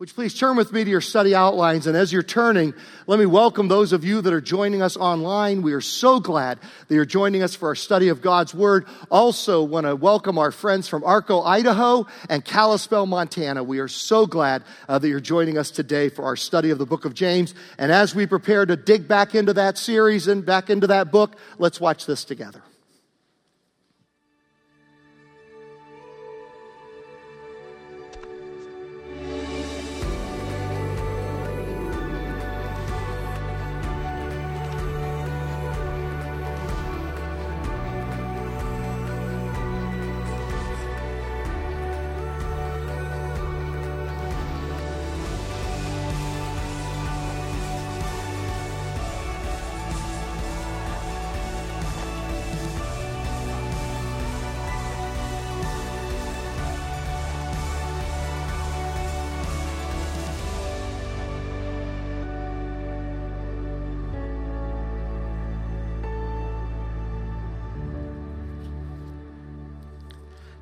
You please turn with me to your study outlines? And as you're turning, let me welcome those of you that are joining us online. We are so glad that you're joining us for our study of God's Word. Also, want to welcome our friends from Arco, Idaho, and Kalispell, Montana. We are so glad uh, that you're joining us today for our study of the book of James. And as we prepare to dig back into that series and back into that book, let's watch this together.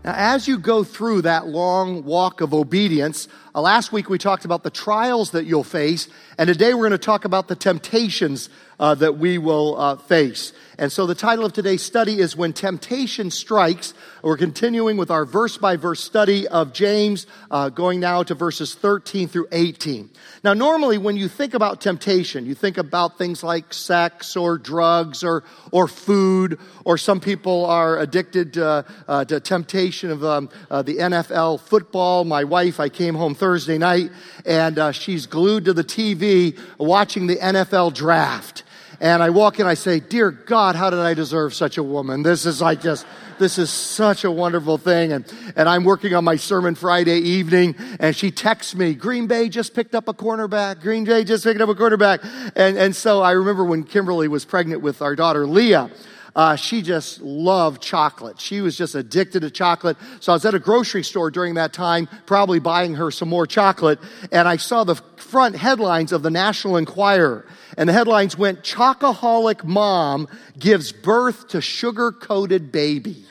Now, as you go through that long walk of obedience, uh, last week we talked about the trials that you'll face, and today we're going to talk about the temptations uh, that we will uh, face. And so the title of today's study is When Temptation Strikes. We're continuing with our verse by verse study of James, uh, going now to verses 13 through 18. Now, normally when you think about temptation, you think about things like sex or drugs or, or food, or some people are addicted uh, uh, to temptation of um, uh, the NFL football. My wife, I came home Thursday night and uh, she's glued to the TV watching the NFL draft. And I walk in, I say, Dear God, how did I deserve such a woman? This is like just, this is such a wonderful thing. And, and I'm working on my sermon Friday evening, and she texts me, Green Bay just picked up a cornerback. Green Bay just picked up a quarterback. And, and so I remember when Kimberly was pregnant with our daughter Leah. Uh, she just loved chocolate. She was just addicted to chocolate. So I was at a grocery store during that time, probably buying her some more chocolate, and I saw the front headlines of the National Enquirer. And the headlines went, Chocoholic Mom Gives Birth to Sugar Coated Baby.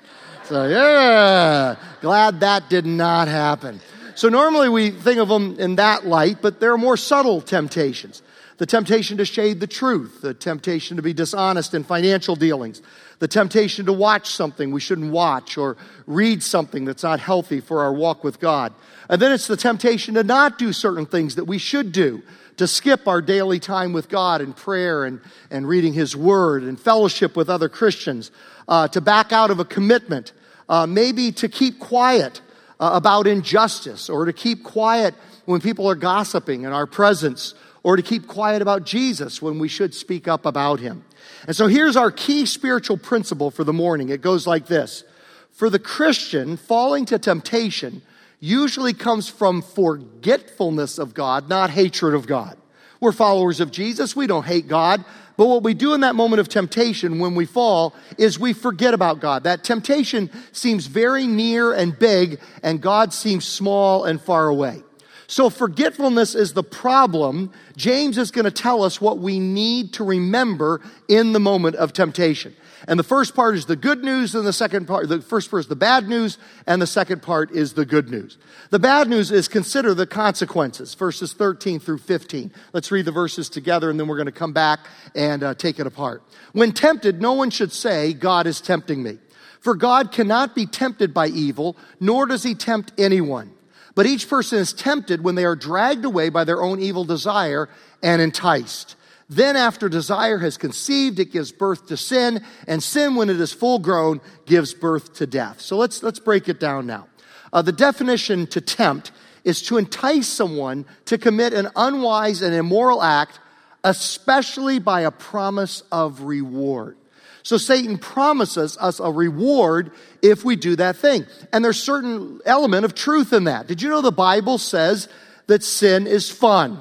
So, yeah, glad that did not happen. So, normally we think of them in that light, but there are more subtle temptations. The temptation to shade the truth, the temptation to be dishonest in financial dealings, the temptation to watch something we shouldn't watch or read something that's not healthy for our walk with God. And then it's the temptation to not do certain things that we should do to skip our daily time with God in prayer and, and reading His Word and fellowship with other Christians, uh, to back out of a commitment, uh, maybe to keep quiet uh, about injustice, or to keep quiet when people are gossiping in our presence, or to keep quiet about Jesus when we should speak up about Him. And so here's our key spiritual principle for the morning. It goes like this. For the Christian, falling to temptation usually comes from forgetfulness of God, not hatred of God. We're followers of Jesus. We don't hate God. But what we do in that moment of temptation when we fall is we forget about God. That temptation seems very near and big, and God seems small and far away. So forgetfulness is the problem. James is going to tell us what we need to remember in the moment of temptation. And the first part is the good news, and the second part, the first part is the bad news, and the second part is the good news. The bad news is consider the consequences, verses 13 through 15. Let's read the verses together, and then we're going to come back and uh, take it apart. When tempted, no one should say, God is tempting me. For God cannot be tempted by evil, nor does he tempt anyone. But each person is tempted when they are dragged away by their own evil desire and enticed. Then, after desire has conceived, it gives birth to sin, and sin, when it is full grown, gives birth to death. So let's, let's break it down now. Uh, the definition to tempt is to entice someone to commit an unwise and immoral act, especially by a promise of reward. So Satan promises us a reward if we do that thing. And there's certain element of truth in that. Did you know the Bible says that sin is fun?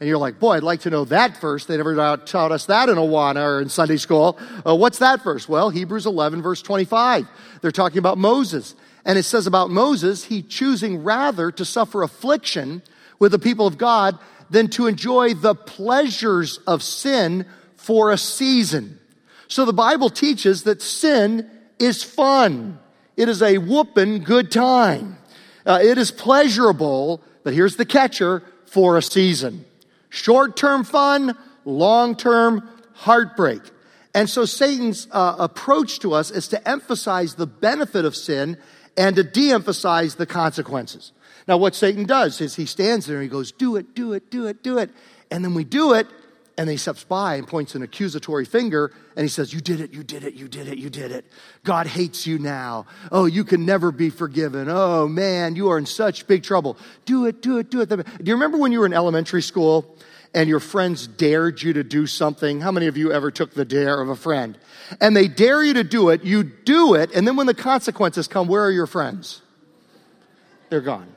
And you're like, boy, I'd like to know that verse. They never taught us that in Awana or in Sunday school. Uh, what's that verse? Well, Hebrews 11, verse 25. They're talking about Moses. And it says about Moses, he choosing rather to suffer affliction with the people of God than to enjoy the pleasures of sin for a season. So the Bible teaches that sin is fun. It is a whooping good time. Uh, it is pleasurable, but here's the catcher for a season. Short term fun, long term heartbreak. And so Satan's uh, approach to us is to emphasize the benefit of sin and to de emphasize the consequences. Now, what Satan does is he stands there and he goes, Do it, do it, do it, do it. And then we do it, and then he steps by and points an accusatory finger and he says, You did it, you did it, you did it, you did it. God hates you now. Oh, you can never be forgiven. Oh, man, you are in such big trouble. Do it, do it, do it. Do you remember when you were in elementary school and your friends dared you to do something? How many of you ever took the dare of a friend? And they dare you to do it, you do it, and then when the consequences come, where are your friends? They're gone.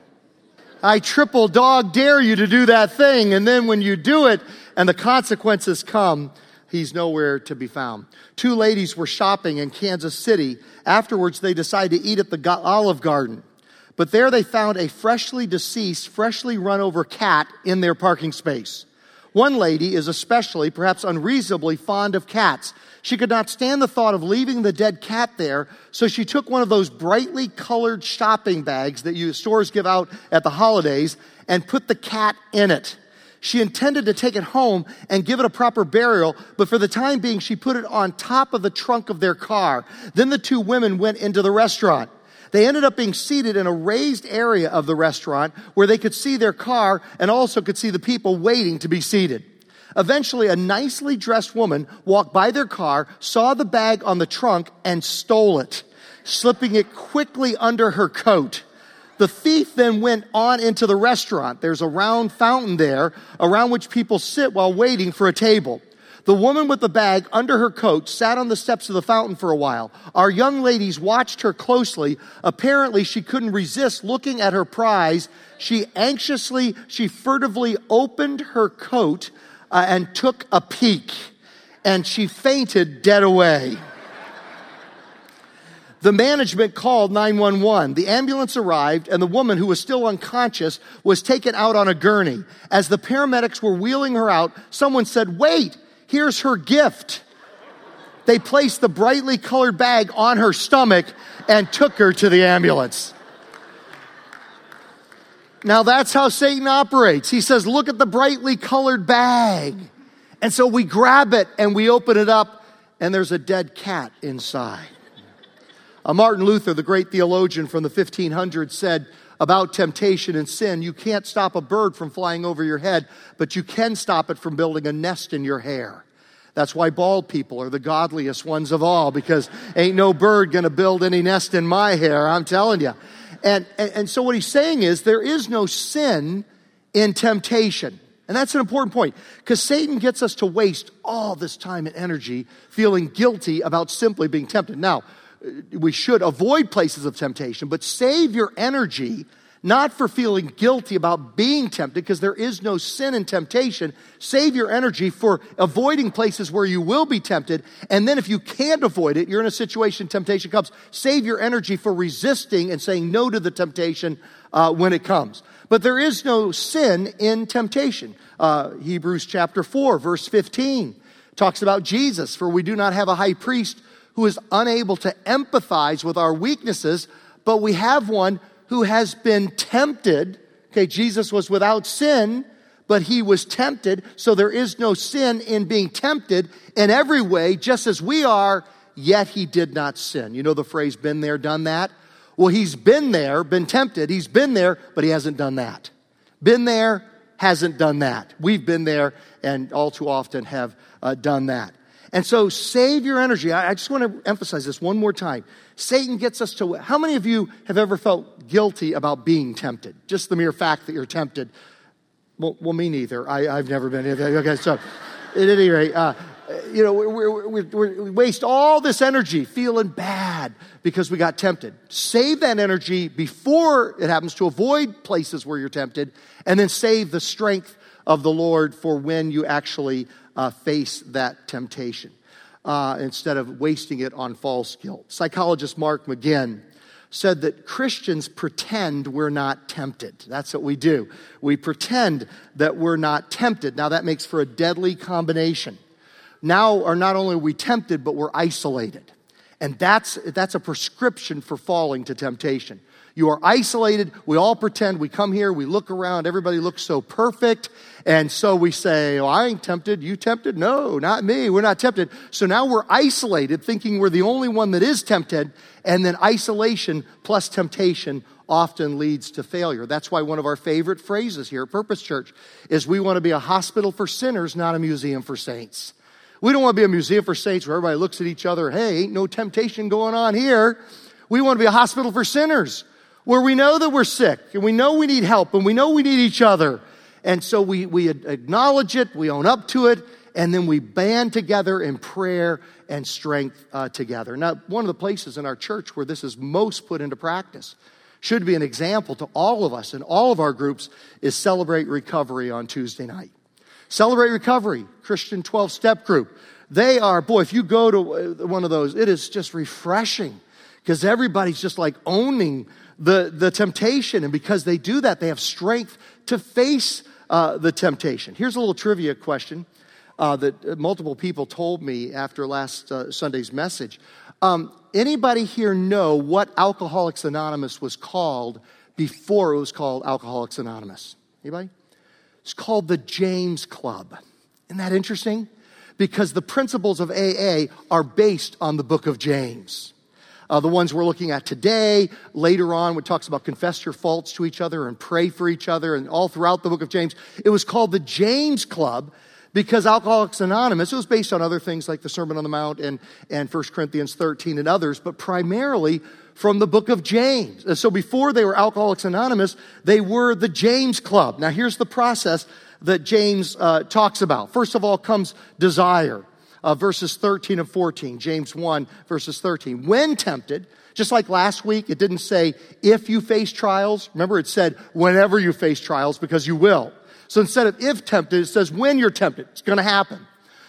I triple dog dare you to do that thing, and then when you do it, and the consequences come, he's nowhere to be found. Two ladies were shopping in Kansas City. Afterwards, they decided to eat at the Olive Garden. But there they found a freshly deceased, freshly run over cat in their parking space. One lady is especially, perhaps unreasonably, fond of cats. She could not stand the thought of leaving the dead cat there, so she took one of those brightly colored shopping bags that you stores give out at the holidays and put the cat in it. She intended to take it home and give it a proper burial, but for the time being, she put it on top of the trunk of their car. Then the two women went into the restaurant. They ended up being seated in a raised area of the restaurant where they could see their car and also could see the people waiting to be seated. Eventually, a nicely dressed woman walked by their car, saw the bag on the trunk, and stole it, slipping it quickly under her coat. The thief then went on into the restaurant. There's a round fountain there around which people sit while waiting for a table. The woman with the bag under her coat sat on the steps of the fountain for a while. Our young ladies watched her closely. Apparently, she couldn't resist looking at her prize. She anxiously, she furtively opened her coat uh, and took a peek, and she fainted dead away. The management called 911. The ambulance arrived, and the woman, who was still unconscious, was taken out on a gurney. As the paramedics were wheeling her out, someone said, Wait, here's her gift. They placed the brightly colored bag on her stomach and took her to the ambulance. Now that's how Satan operates. He says, Look at the brightly colored bag. And so we grab it and we open it up, and there's a dead cat inside. Martin Luther, the great theologian from the 1500s, said about temptation and sin you can't stop a bird from flying over your head, but you can stop it from building a nest in your hair. That's why bald people are the godliest ones of all, because ain't no bird gonna build any nest in my hair, I'm telling you. And, and, and so what he's saying is there is no sin in temptation. And that's an important point because Satan gets us to waste all this time and energy feeling guilty about simply being tempted. Now, we should avoid places of temptation, but save your energy not for feeling guilty about being tempted because there is no sin in temptation. Save your energy for avoiding places where you will be tempted. And then if you can't avoid it, you're in a situation temptation comes. Save your energy for resisting and saying no to the temptation uh, when it comes. But there is no sin in temptation. Uh, Hebrews chapter 4, verse 15 talks about Jesus, for we do not have a high priest who is unable to empathize with our weaknesses, but we have one who has been tempted. Okay, Jesus was without sin, but he was tempted. So there is no sin in being tempted in every way, just as we are, yet he did not sin. You know the phrase, been there, done that? Well, he's been there, been tempted. He's been there, but he hasn't done that. Been there, hasn't done that. We've been there and all too often have uh, done that. And so save your energy. I, I just want to emphasize this one more time. Satan gets us to, how many of you have ever felt guilty about being tempted? Just the mere fact that you're tempted. Well, well me neither. I, have never been. Okay, so at any rate, uh, you know, we we waste all this energy feeling bad because we got tempted. Save that energy before it happens to avoid places where you're tempted, and then save the strength of the Lord for when you actually uh, face that temptation uh, instead of wasting it on false guilt. Psychologist Mark McMinn said that Christians pretend we're not tempted. That's what we do. We pretend that we're not tempted. Now, that makes for a deadly combination. Now, are not only are we tempted, but we're isolated. And that's, that's a prescription for falling to temptation. You are isolated. We all pretend. We come here, we look around, everybody looks so perfect. And so we say, oh, I ain't tempted. You tempted? No, not me. We're not tempted. So now we're isolated, thinking we're the only one that is tempted. And then isolation plus temptation often leads to failure. That's why one of our favorite phrases here at Purpose Church is we want to be a hospital for sinners, not a museum for saints. We don't want to be a museum for saints where everybody looks at each other, hey, ain't no temptation going on here. We want to be a hospital for sinners where we know that we're sick and we know we need help and we know we need each other. And so we, we acknowledge it, we own up to it, and then we band together in prayer and strength uh, together. Now, one of the places in our church where this is most put into practice should be an example to all of us and all of our groups is Celebrate Recovery on Tuesday night. Celebrate Recovery, Christian 12 step group. They are, boy, if you go to uh, one of those, it is just refreshing because everybody's just like owning the, the temptation. And because they do that, they have strength to face uh, the temptation. Here's a little trivia question uh, that multiple people told me after last uh, Sunday's message. Um, anybody here know what Alcoholics Anonymous was called before it was called Alcoholics Anonymous? Anybody? It's called the James Club. Isn't that interesting? Because the principles of AA are based on the book of James uh, the ones we're looking at today. Later on, it talks about confess your faults to each other and pray for each other, and all throughout the book of James. It was called the James Club because Alcoholics Anonymous, it was based on other things like the Sermon on the Mount and, and 1 Corinthians 13 and others, but primarily from the book of James. And so before they were Alcoholics Anonymous, they were the James Club. Now here's the process that James uh, talks about. First of all comes desire uh, verses 13 and 14. James 1, verses 13. When tempted, just like last week, it didn't say if you face trials. Remember, it said whenever you face trials because you will. So instead of if tempted, it says when you're tempted. It's going to happen.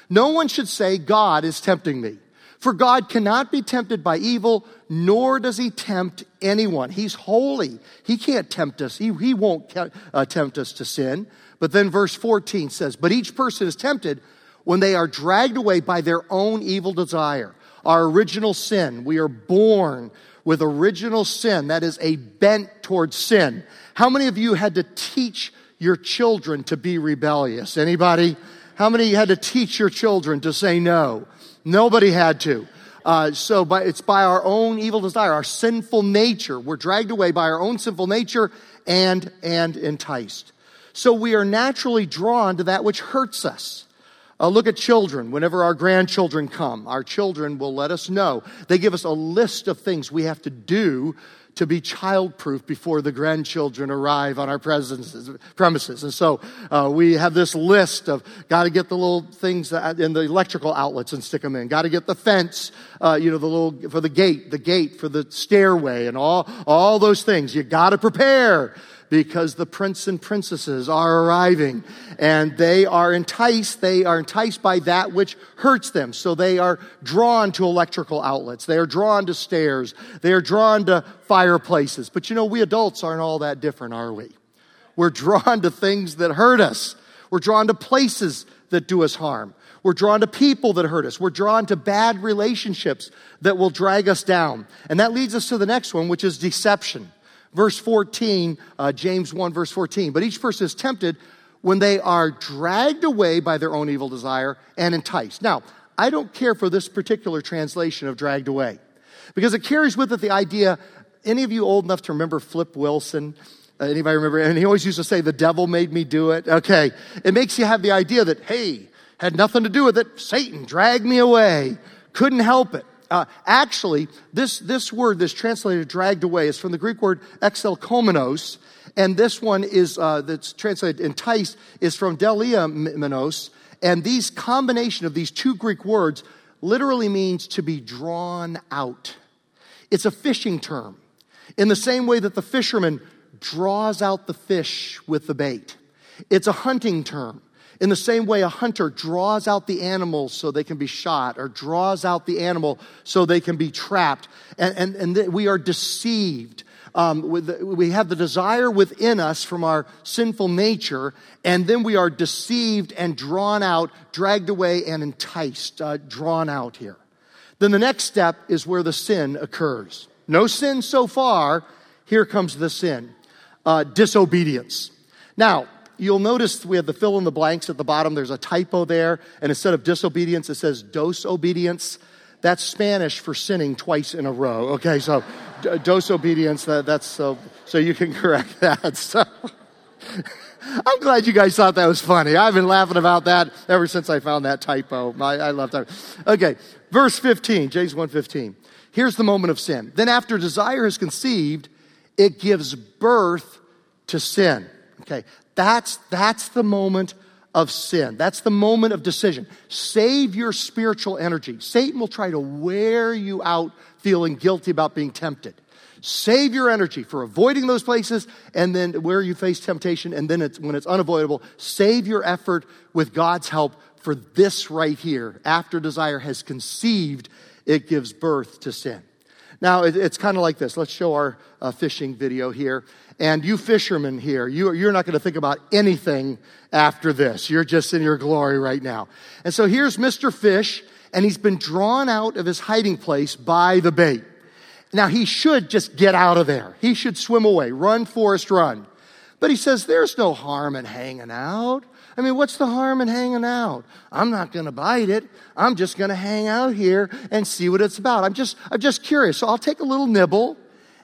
No one should say, God is tempting me. For God cannot be tempted by evil, nor does he tempt anyone. He's holy. He can't tempt us. He, he won't uh, tempt us to sin. But then verse 14 says, But each person is tempted when they are dragged away by their own evil desire. Our original sin, we are born with original sin, that is a bent towards sin. How many of you had to teach your children to be rebellious? Anybody? How many had to teach your children to say no? Nobody had to. Uh, so by, it's by our own evil desire, our sinful nature. We're dragged away by our own sinful nature and, and enticed. So we are naturally drawn to that which hurts us. Uh, look at children. Whenever our grandchildren come, our children will let us know. They give us a list of things we have to do to be childproof before the grandchildren arrive on our premises. And so uh, we have this list of got to get the little things in the electrical outlets and stick them in. Got to get the fence, uh, you know, the little for the gate, the gate for the stairway, and all all those things. You got to prepare because the prince and princesses are arriving and they are enticed. They are enticed by that which hurts them. So they are drawn to electrical outlets. They are drawn to stairs. They are drawn to fireplaces. But you know, we adults aren't all that different, are we? We're drawn to things that hurt us. We're drawn to places that do us harm. We're drawn to people that hurt us. We're drawn to bad relationships that will drag us down. And that leads us to the next one, which is deception. Verse 14, uh, James 1, verse 14. But each person is tempted when they are dragged away by their own evil desire and enticed. Now, I don't care for this particular translation of dragged away because it carries with it the idea. Any of you old enough to remember Flip Wilson? Uh, anybody remember? And he always used to say, The devil made me do it. Okay. It makes you have the idea that, hey, had nothing to do with it. Satan dragged me away. Couldn't help it. Uh, actually, this, this word, this translated dragged away, is from the Greek word exelkomenos, and this one is, uh, that's translated enticed, is from deliamenos, and these combination of these two Greek words literally means to be drawn out. It's a fishing term. In the same way that the fisherman draws out the fish with the bait. It's a hunting term. In the same way, a hunter draws out the animal so they can be shot, or draws out the animal so they can be trapped. And, and, and we are deceived. Um, we have the desire within us from our sinful nature, and then we are deceived and drawn out, dragged away, and enticed, uh, drawn out here. Then the next step is where the sin occurs. No sin so far. here comes the sin uh, disobedience. Now, you'll notice we have the fill in the blanks at the bottom. There's a typo there, and instead of disobedience, it says dose obedience. That's Spanish for sinning twice in a row. Okay, so disobedience, that, that's so, so you can correct that. So. I'm glad you guys thought that was funny. I've been laughing about that ever since I found that typo. I, I love that. Okay, verse 15, James 1:15. Here's the moment of sin. Then after desire is conceived, it gives birth to sin. Okay, that's that's the moment of sin. That's the moment of decision. Save your spiritual energy. Satan will try to wear you out feeling guilty about being tempted. Save your energy for avoiding those places and then where you face temptation, and then it's, when it's unavoidable, save your effort with God's help for this right here. After desire has conceived, it gives birth to sin. Now, it, it's kind of like this. Let's show our uh, fishing video here. And you fishermen here, you, you're not going to think about anything after this. You're just in your glory right now. And so here's Mr. Fish, and he's been drawn out of his hiding place by the bait. Now, he should just get out of there. He should swim away. Run, Forrest, run. But he says, there's no harm in hanging out. I mean, what's the harm in hanging out? I'm not going to bite it. I'm just going to hang out here and see what it's about. I'm just, I'm just curious. So I'll take a little nibble.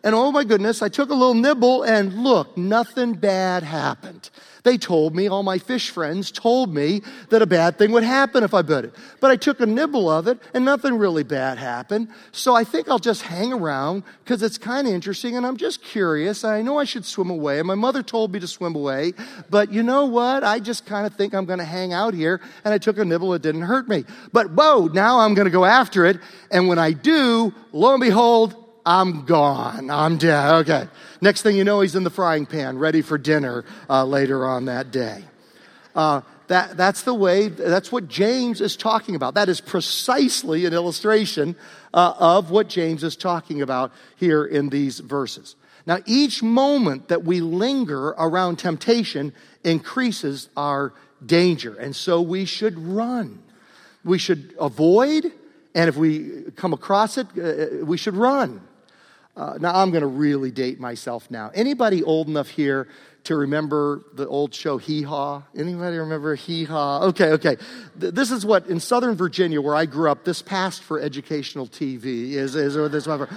And oh my goodness, I took a little nibble and look, nothing bad happened. They told me, all my fish friends told me that a bad thing would happen if I bit it. But I took a nibble of it and nothing really bad happened. So I think I'll just hang around because it's kind of interesting and I'm just curious. I know I should swim away. And my mother told me to swim away. But you know what? I just kind of think I'm going to hang out here and I took a nibble. It didn't hurt me. But whoa, now I'm going to go after it. And when I do, lo and behold, I'm gone. I'm dead. Okay. Next thing you know, he's in the frying pan, ready for dinner uh, later on that day. Uh, that, that's the way, that's what James is talking about. That is precisely an illustration uh, of what James is talking about here in these verses. Now, each moment that we linger around temptation increases our danger, and so we should run. We should avoid, and if we come across it, uh, we should run. Uh, now I'm going to really date myself now. Anybody old enough here to remember the old show Hee Haw? Anybody remember Hee Haw? Okay, okay. Th- this is what in Southern Virginia, where I grew up, this passed for educational TV. Is is or this whatever.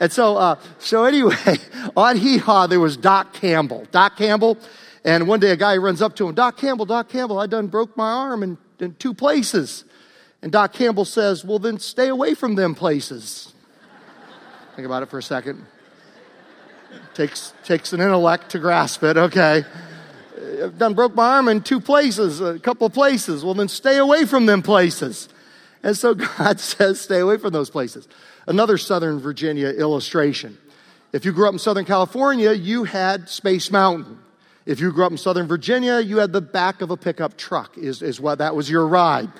And so, uh, so anyway, on Hee Haw there was Doc Campbell. Doc Campbell, and one day a guy runs up to him, Doc Campbell, Doc Campbell, I done broke my arm in, in two places. And Doc Campbell says, Well, then stay away from them places. Think about it for a second. Takes, takes an intellect to grasp it, okay. I've done broke my arm in two places, a couple of places. Well, then stay away from them places. And so God says, stay away from those places. Another Southern Virginia illustration. If you grew up in Southern California, you had Space Mountain. If you grew up in Southern Virginia, you had the back of a pickup truck, is, is what that was your ride.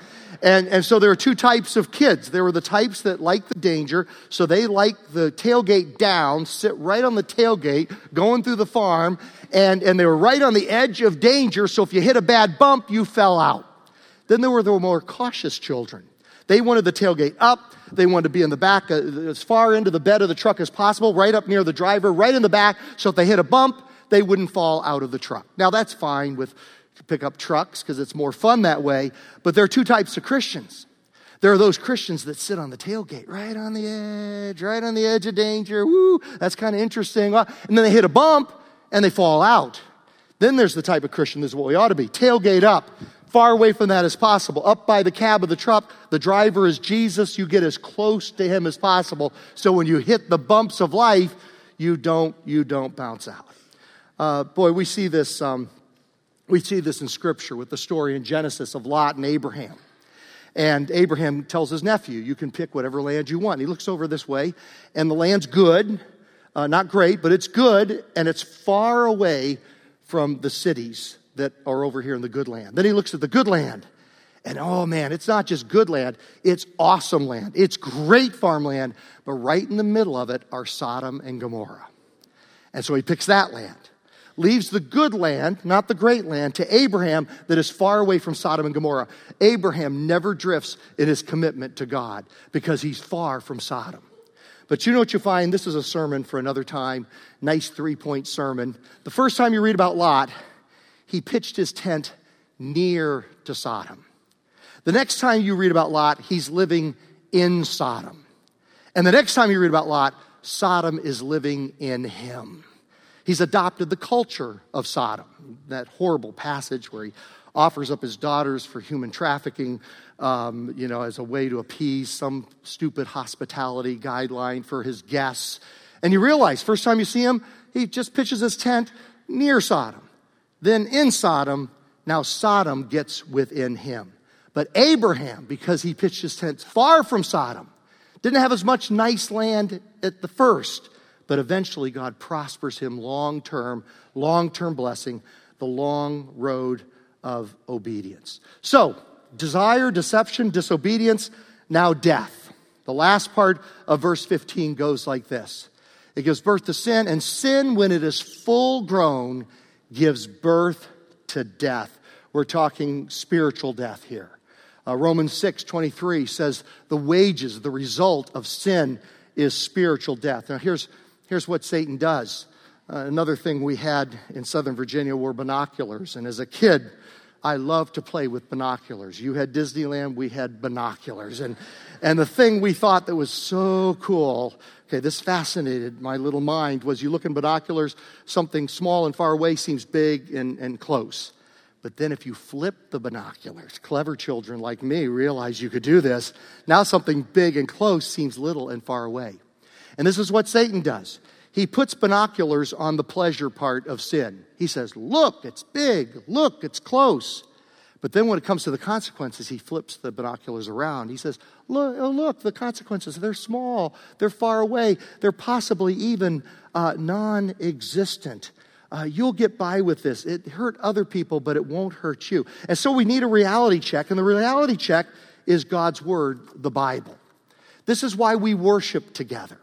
And, and so there are two types of kids. There were the types that like the danger, so they like the tailgate down, sit right on the tailgate, going through the farm, and, and they were right on the edge of danger, so if you hit a bad bump, you fell out. Then there were the more cautious children. They wanted the tailgate up. They wanted to be in the back, uh, as far into the bed of the truck as possible, right up near the driver, right in the back, so if they hit a bump, they wouldn't fall out of the truck. Now, that's fine with pickup trucks because it's more fun that way. But there are two types of Christians. There are those Christians that sit on the tailgate, right on the edge, right on the edge of danger. Woo, that's kind of interesting. Uh, and then they hit a bump and they fall out. Then there's the type of Christian, this is what we ought to be tailgate up, far away from that as possible, up by the cab of the truck. The driver is Jesus. You get as close to him as possible. So when you hit the bumps of life, you don't, you don't bounce out. Uh, boy, we see this um, we see this in Scripture with the story in Genesis of Lot and Abraham. And Abraham tells his nephew, You can pick whatever land you want. He looks over this way, and the land's good, uh, not great, but it's good, and it's far away from the cities that are over here in the good land. Then he looks at the good land, and oh man, it's not just good land, it's awesome land. It's great farmland, but right in the middle of it are Sodom and Gomorrah. And so he picks that land leaves the good land, not the great land, to Abraham that is far away from Sodom and Gomorrah. Abraham never drifts in his commitment to God because he's far from Sodom. But you know what you find? This is a sermon for another time. Nice three point sermon. The first time you read about Lot, he pitched his tent near to Sodom. The next time you read about Lot, he's living in Sodom. And the next time you read about Lot, Sodom is living in him. He's adopted the culture of Sodom, that horrible passage where he offers up his daughters for human trafficking, um, you know, as a way to appease some stupid hospitality guideline for his guests. And you realize, first time you see him, he just pitches his tent near Sodom. Then in Sodom, now Sodom gets within him. But Abraham, because he pitched his tent far from Sodom, didn't have as much nice land at the first, but eventually God prospers him long term, long term blessing, the long road of obedience. So, desire, deception, disobedience, now death. The last part of verse 15 goes like this it gives birth to sin, and sin, when it is full grown, gives birth to death. We're talking spiritual death here. Uh, Romans 6 23 says the wages, the result of sin is spiritual death. Now, here's, here's what Satan does. Uh, another thing we had in Southern Virginia were binoculars. And as a kid, I loved to play with binoculars. You had Disneyland, we had binoculars. And, and the thing we thought that was so cool, okay, this fascinated my little mind, was you look in binoculars, something small and far away seems big and, and close. But then if you flip the binoculars, clever children like me realize you could do this. Now something big and close seems little and far away. And this is what Satan does. He puts binoculars on the pleasure part of sin. He says, Look, it's big. Look, it's close. But then when it comes to the consequences, he flips the binoculars around. He says, Look, oh, look the consequences, they're small, they're far away, they're possibly even uh, non existent uh, you'll get by with this. It hurt other people, but it won't hurt you. And so we need a reality check, and the reality check is God's Word, the Bible. This is why we worship together.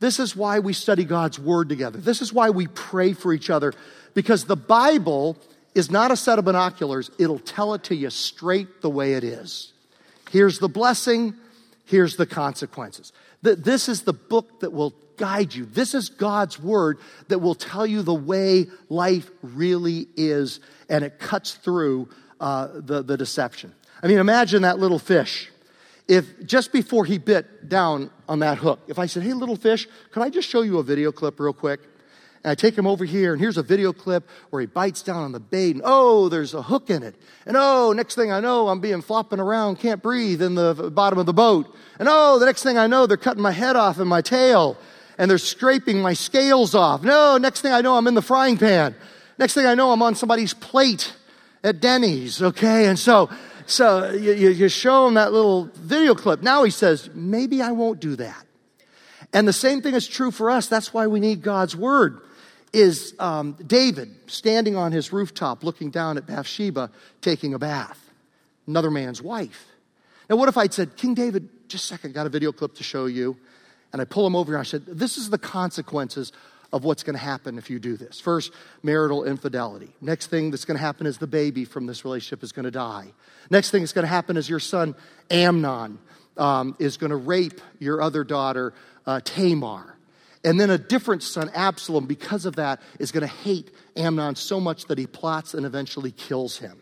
This is why we study God's Word together. This is why we pray for each other, because the Bible is not a set of binoculars, it'll tell it to you straight the way it is. Here's the blessing, here's the consequences. This is the book that will guide you. This is God's word that will tell you the way life really is, and it cuts through uh, the, the deception. I mean, imagine that little fish. If just before he bit down on that hook, if I said, Hey, little fish, could I just show you a video clip real quick? And I take him over here, and here's a video clip where he bites down on the bait, and oh, there's a hook in it. And oh, next thing I know, I'm being flopping around, can't breathe in the bottom of the boat. And oh, the next thing I know, they're cutting my head off and my tail and they're scraping my scales off. No, next thing I know, I'm in the frying pan. Next thing I know, I'm on somebody's plate at Denny's, okay? And so, so you, you show him that little video clip. Now he says, maybe I won't do that. And the same thing is true for us. That's why we need God's word. Is um, David standing on his rooftop looking down at Bathsheba taking a bath, another man's wife. Now, what if I'd said, King David, just a second, got a video clip to show you. And I pull him over and I said, This is the consequences of what's going to happen if you do this. First, marital infidelity. Next thing that's going to happen is the baby from this relationship is going to die. Next thing that's going to happen is your son Amnon um, is going to rape your other daughter uh, Tamar. And then a different son, Absalom, because of that, is going to hate Amnon so much that he plots and eventually kills him.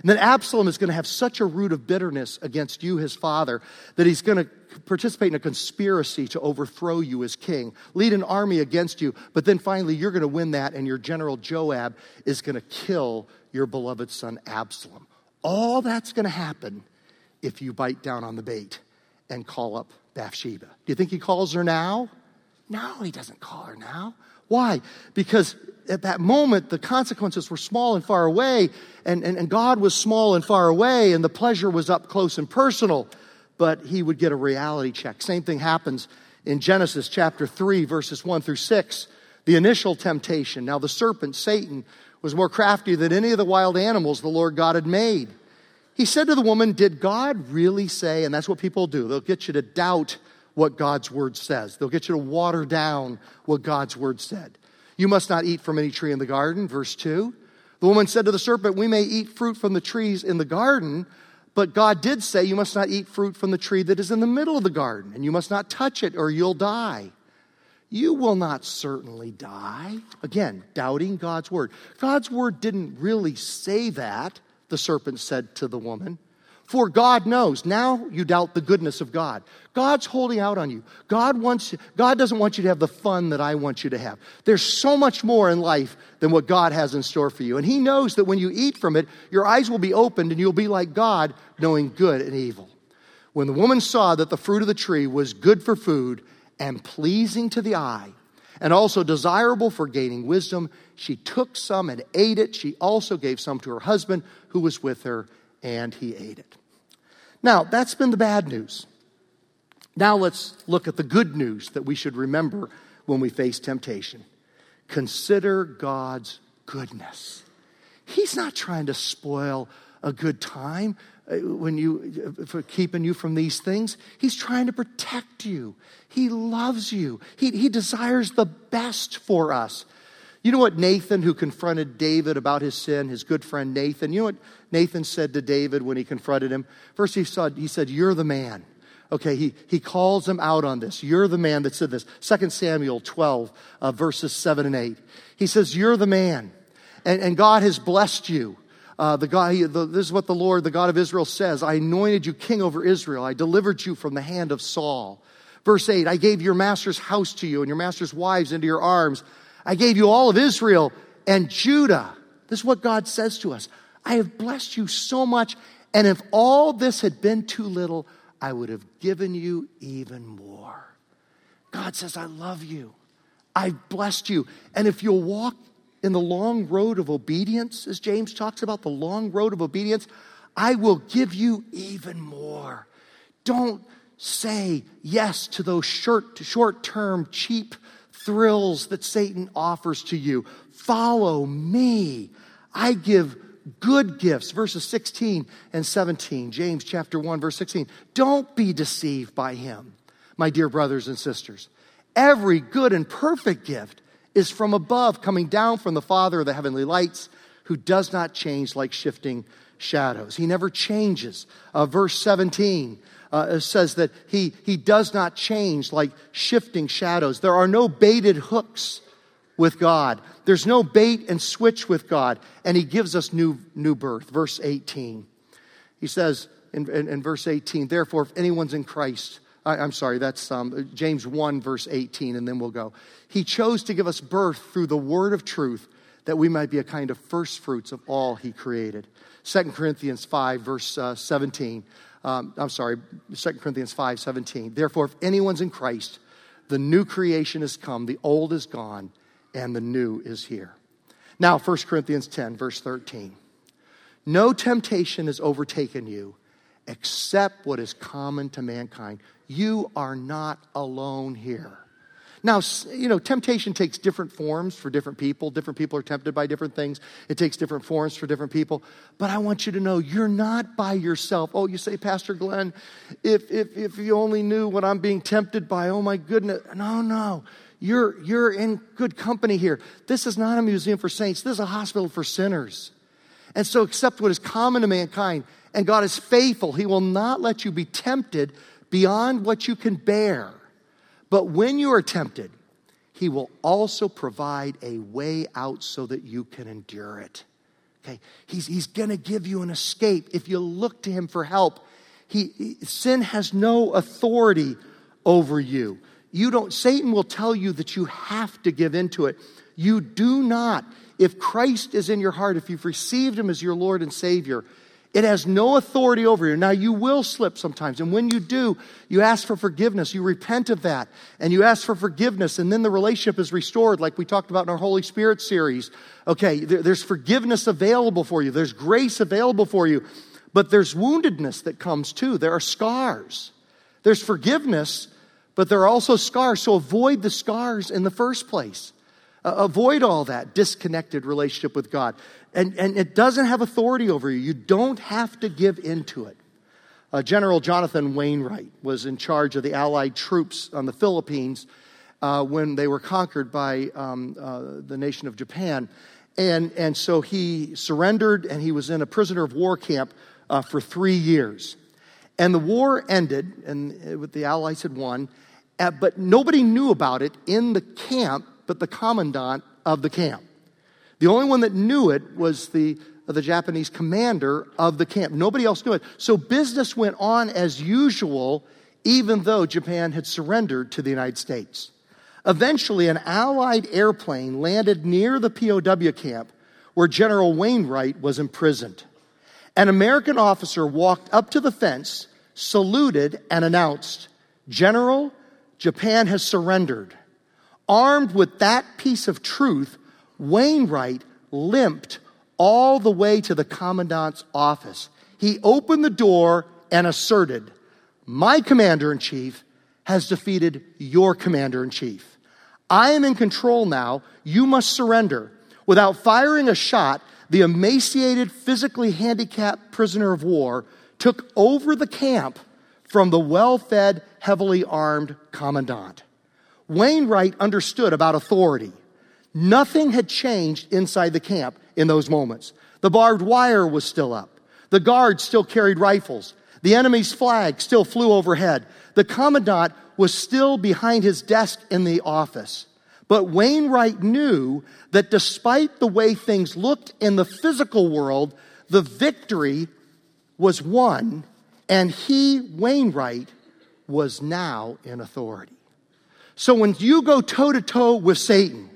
And then Absalom is going to have such a root of bitterness against you, his father, that he's going to participate in a conspiracy to overthrow you as king, lead an army against you, but then finally you're going to win that, and your general Joab is going to kill your beloved son Absalom. All that's going to happen if you bite down on the bait and call up Bathsheba. Do you think he calls her now? No, he doesn't call her now. Why? Because at that moment, the consequences were small and far away, and, and, and God was small and far away, and the pleasure was up close and personal, but he would get a reality check. Same thing happens in Genesis chapter 3, verses 1 through 6. The initial temptation. Now, the serpent, Satan, was more crafty than any of the wild animals the Lord God had made. He said to the woman, Did God really say? And that's what people do. They'll get you to doubt what God's word says. They'll get you to water down what God's word said. You must not eat from any tree in the garden, verse 2. The woman said to the serpent, We may eat fruit from the trees in the garden, But God did say, You must not eat fruit from the tree that is in the middle of the garden, and you must not touch it, or you'll die. You will not certainly die. Again, doubting God's word. God's word didn't really say that, the serpent said to the woman. For God knows. Now you doubt the goodness of God. God's holding out on you. God wants God doesn't want you to have the fun that I want you to have. There's so much more in life than what God has in store for you. And he knows that when you eat from it, your eyes will be opened and you'll be like God, knowing good and evil. When the woman saw that the fruit of the tree was good for food and pleasing to the eye, and also desirable for gaining wisdom, she took some and ate it. She also gave some to her husband who was with her, and he ate it. Now, that's been the bad news. Now let's look at the good news that we should remember when we face temptation. Consider God's goodness. He's not trying to spoil a good time uh, when you uh, for keeping you from these things. He's trying to protect you. He loves you. He, he desires the best for us. You know what Nathan, who confronted David about his sin, his good friend Nathan, you know what Nathan said to David when he confronted him? First, he said, he said You're the man. Okay, he, he calls him out on this. You're the man that said this. 2 Samuel 12, uh, verses 7 and 8. He says, You're the man, and, and God has blessed you. Uh, the God, he, the, this is what the Lord, the God of Israel, says I anointed you king over Israel, I delivered you from the hand of Saul. Verse 8 I gave your master's house to you and your master's wives into your arms. I gave you all of Israel and Judah. This is what God says to us. I have blessed you so much, and if all this had been too little, I would have given you even more. God says, I love you. I've blessed you. And if you'll walk in the long road of obedience, as James talks about, the long road of obedience, I will give you even more. Don't say yes to those short, short-term, cheap thrills that Satan offers to you. Follow me. I give good gifts. Verses 16 and 17, James chapter 1, verse 16. Don't be deceived by him, my dear brothers and sisters. Every good and perfect gift is from above, coming down from the Father of the heavenly lights, who does not change like shifting shadows. He never changes. Uh, verse 17 uh, says that he, he does not change like shifting shadows. There are no baited hooks with God. There's no bait and switch with God. And he gives us new, new birth. Verse 18. He says in, in, in verse 18, therefore, if anyone's in Christ, I, am sorry, that's um, James 1, verse 18, and then we'll go. He chose to give us birth through the word of truth that we might be a kind of first fruits of all he created. 2 Corinthians 5, verse uh, 17 um, I'm sorry, 2 Corinthians 5 17. Therefore, if anyone's in Christ, the new creation has come, the old is gone, and the new is here. Now, 1 Corinthians 10, verse 13. No temptation has overtaken you except what is common to mankind. You are not alone here. Now, you know, temptation takes different forms for different people. Different people are tempted by different things. It takes different forms for different people. But I want you to know you're not by yourself. Oh, you say, Pastor Glenn, if, if, if you only knew what I'm being tempted by, oh my goodness. No, no. You're, you're in good company here. This is not a museum for saints. This is a hospital for sinners. And so accept what is common to mankind. And God is faithful. He will not let you be tempted beyond what you can bear. But when you are tempted, he will also provide a way out so that you can endure it. Okay? He's, he's going to give you an escape if you look to him for help. He, sin has no authority over you. You don't, Satan will tell you that you have to give into it. You do not. If Christ is in your heart, if you've received him as your Lord and Savior, it has no authority over you. Now, you will slip sometimes. And when you do, you ask for forgiveness. You repent of that. And you ask for forgiveness. And then the relationship is restored, like we talked about in our Holy Spirit series. Okay, there's forgiveness available for you, there's grace available for you. But there's woundedness that comes too. There are scars. There's forgiveness, but there are also scars. So avoid the scars in the first place. Uh, avoid all that disconnected relationship with God. And, and it doesn't have authority over you. You don't have to give into it. Uh, General Jonathan Wainwright was in charge of the Allied troops on the Philippines uh, when they were conquered by um, uh, the nation of Japan. And, and so he surrendered and he was in a prisoner of war camp uh, for three years. And the war ended, and uh, the Allies had won, uh, but nobody knew about it in the camp but the commandant of the camp. The only one that knew it was the, uh, the Japanese commander of the camp. Nobody else knew it. So business went on as usual, even though Japan had surrendered to the United States. Eventually, an Allied airplane landed near the POW camp where General Wainwright was imprisoned. An American officer walked up to the fence, saluted, and announced, General, Japan has surrendered. Armed with that piece of truth, Wainwright limped all the way to the commandant's office. He opened the door and asserted, My commander in chief has defeated your commander in chief. I am in control now. You must surrender. Without firing a shot, the emaciated, physically handicapped prisoner of war took over the camp from the well fed, heavily armed commandant. Wainwright understood about authority. Nothing had changed inside the camp in those moments. The barbed wire was still up. The guards still carried rifles. The enemy's flag still flew overhead. The commandant was still behind his desk in the office. But Wainwright knew that despite the way things looked in the physical world, the victory was won, and he, Wainwright, was now in authority. So when you go toe to toe with Satan,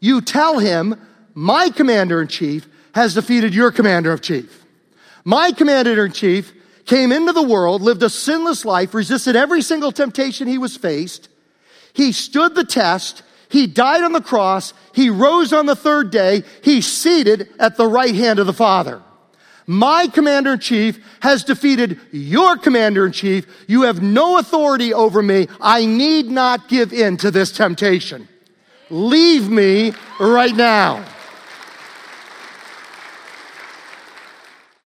you tell him, My commander in chief has defeated your commander of chief. My commander in chief came into the world, lived a sinless life, resisted every single temptation he was faced. He stood the test. He died on the cross. He rose on the third day. He's seated at the right hand of the Father. My commander in chief has defeated your commander in chief. You have no authority over me. I need not give in to this temptation. Leave me right now.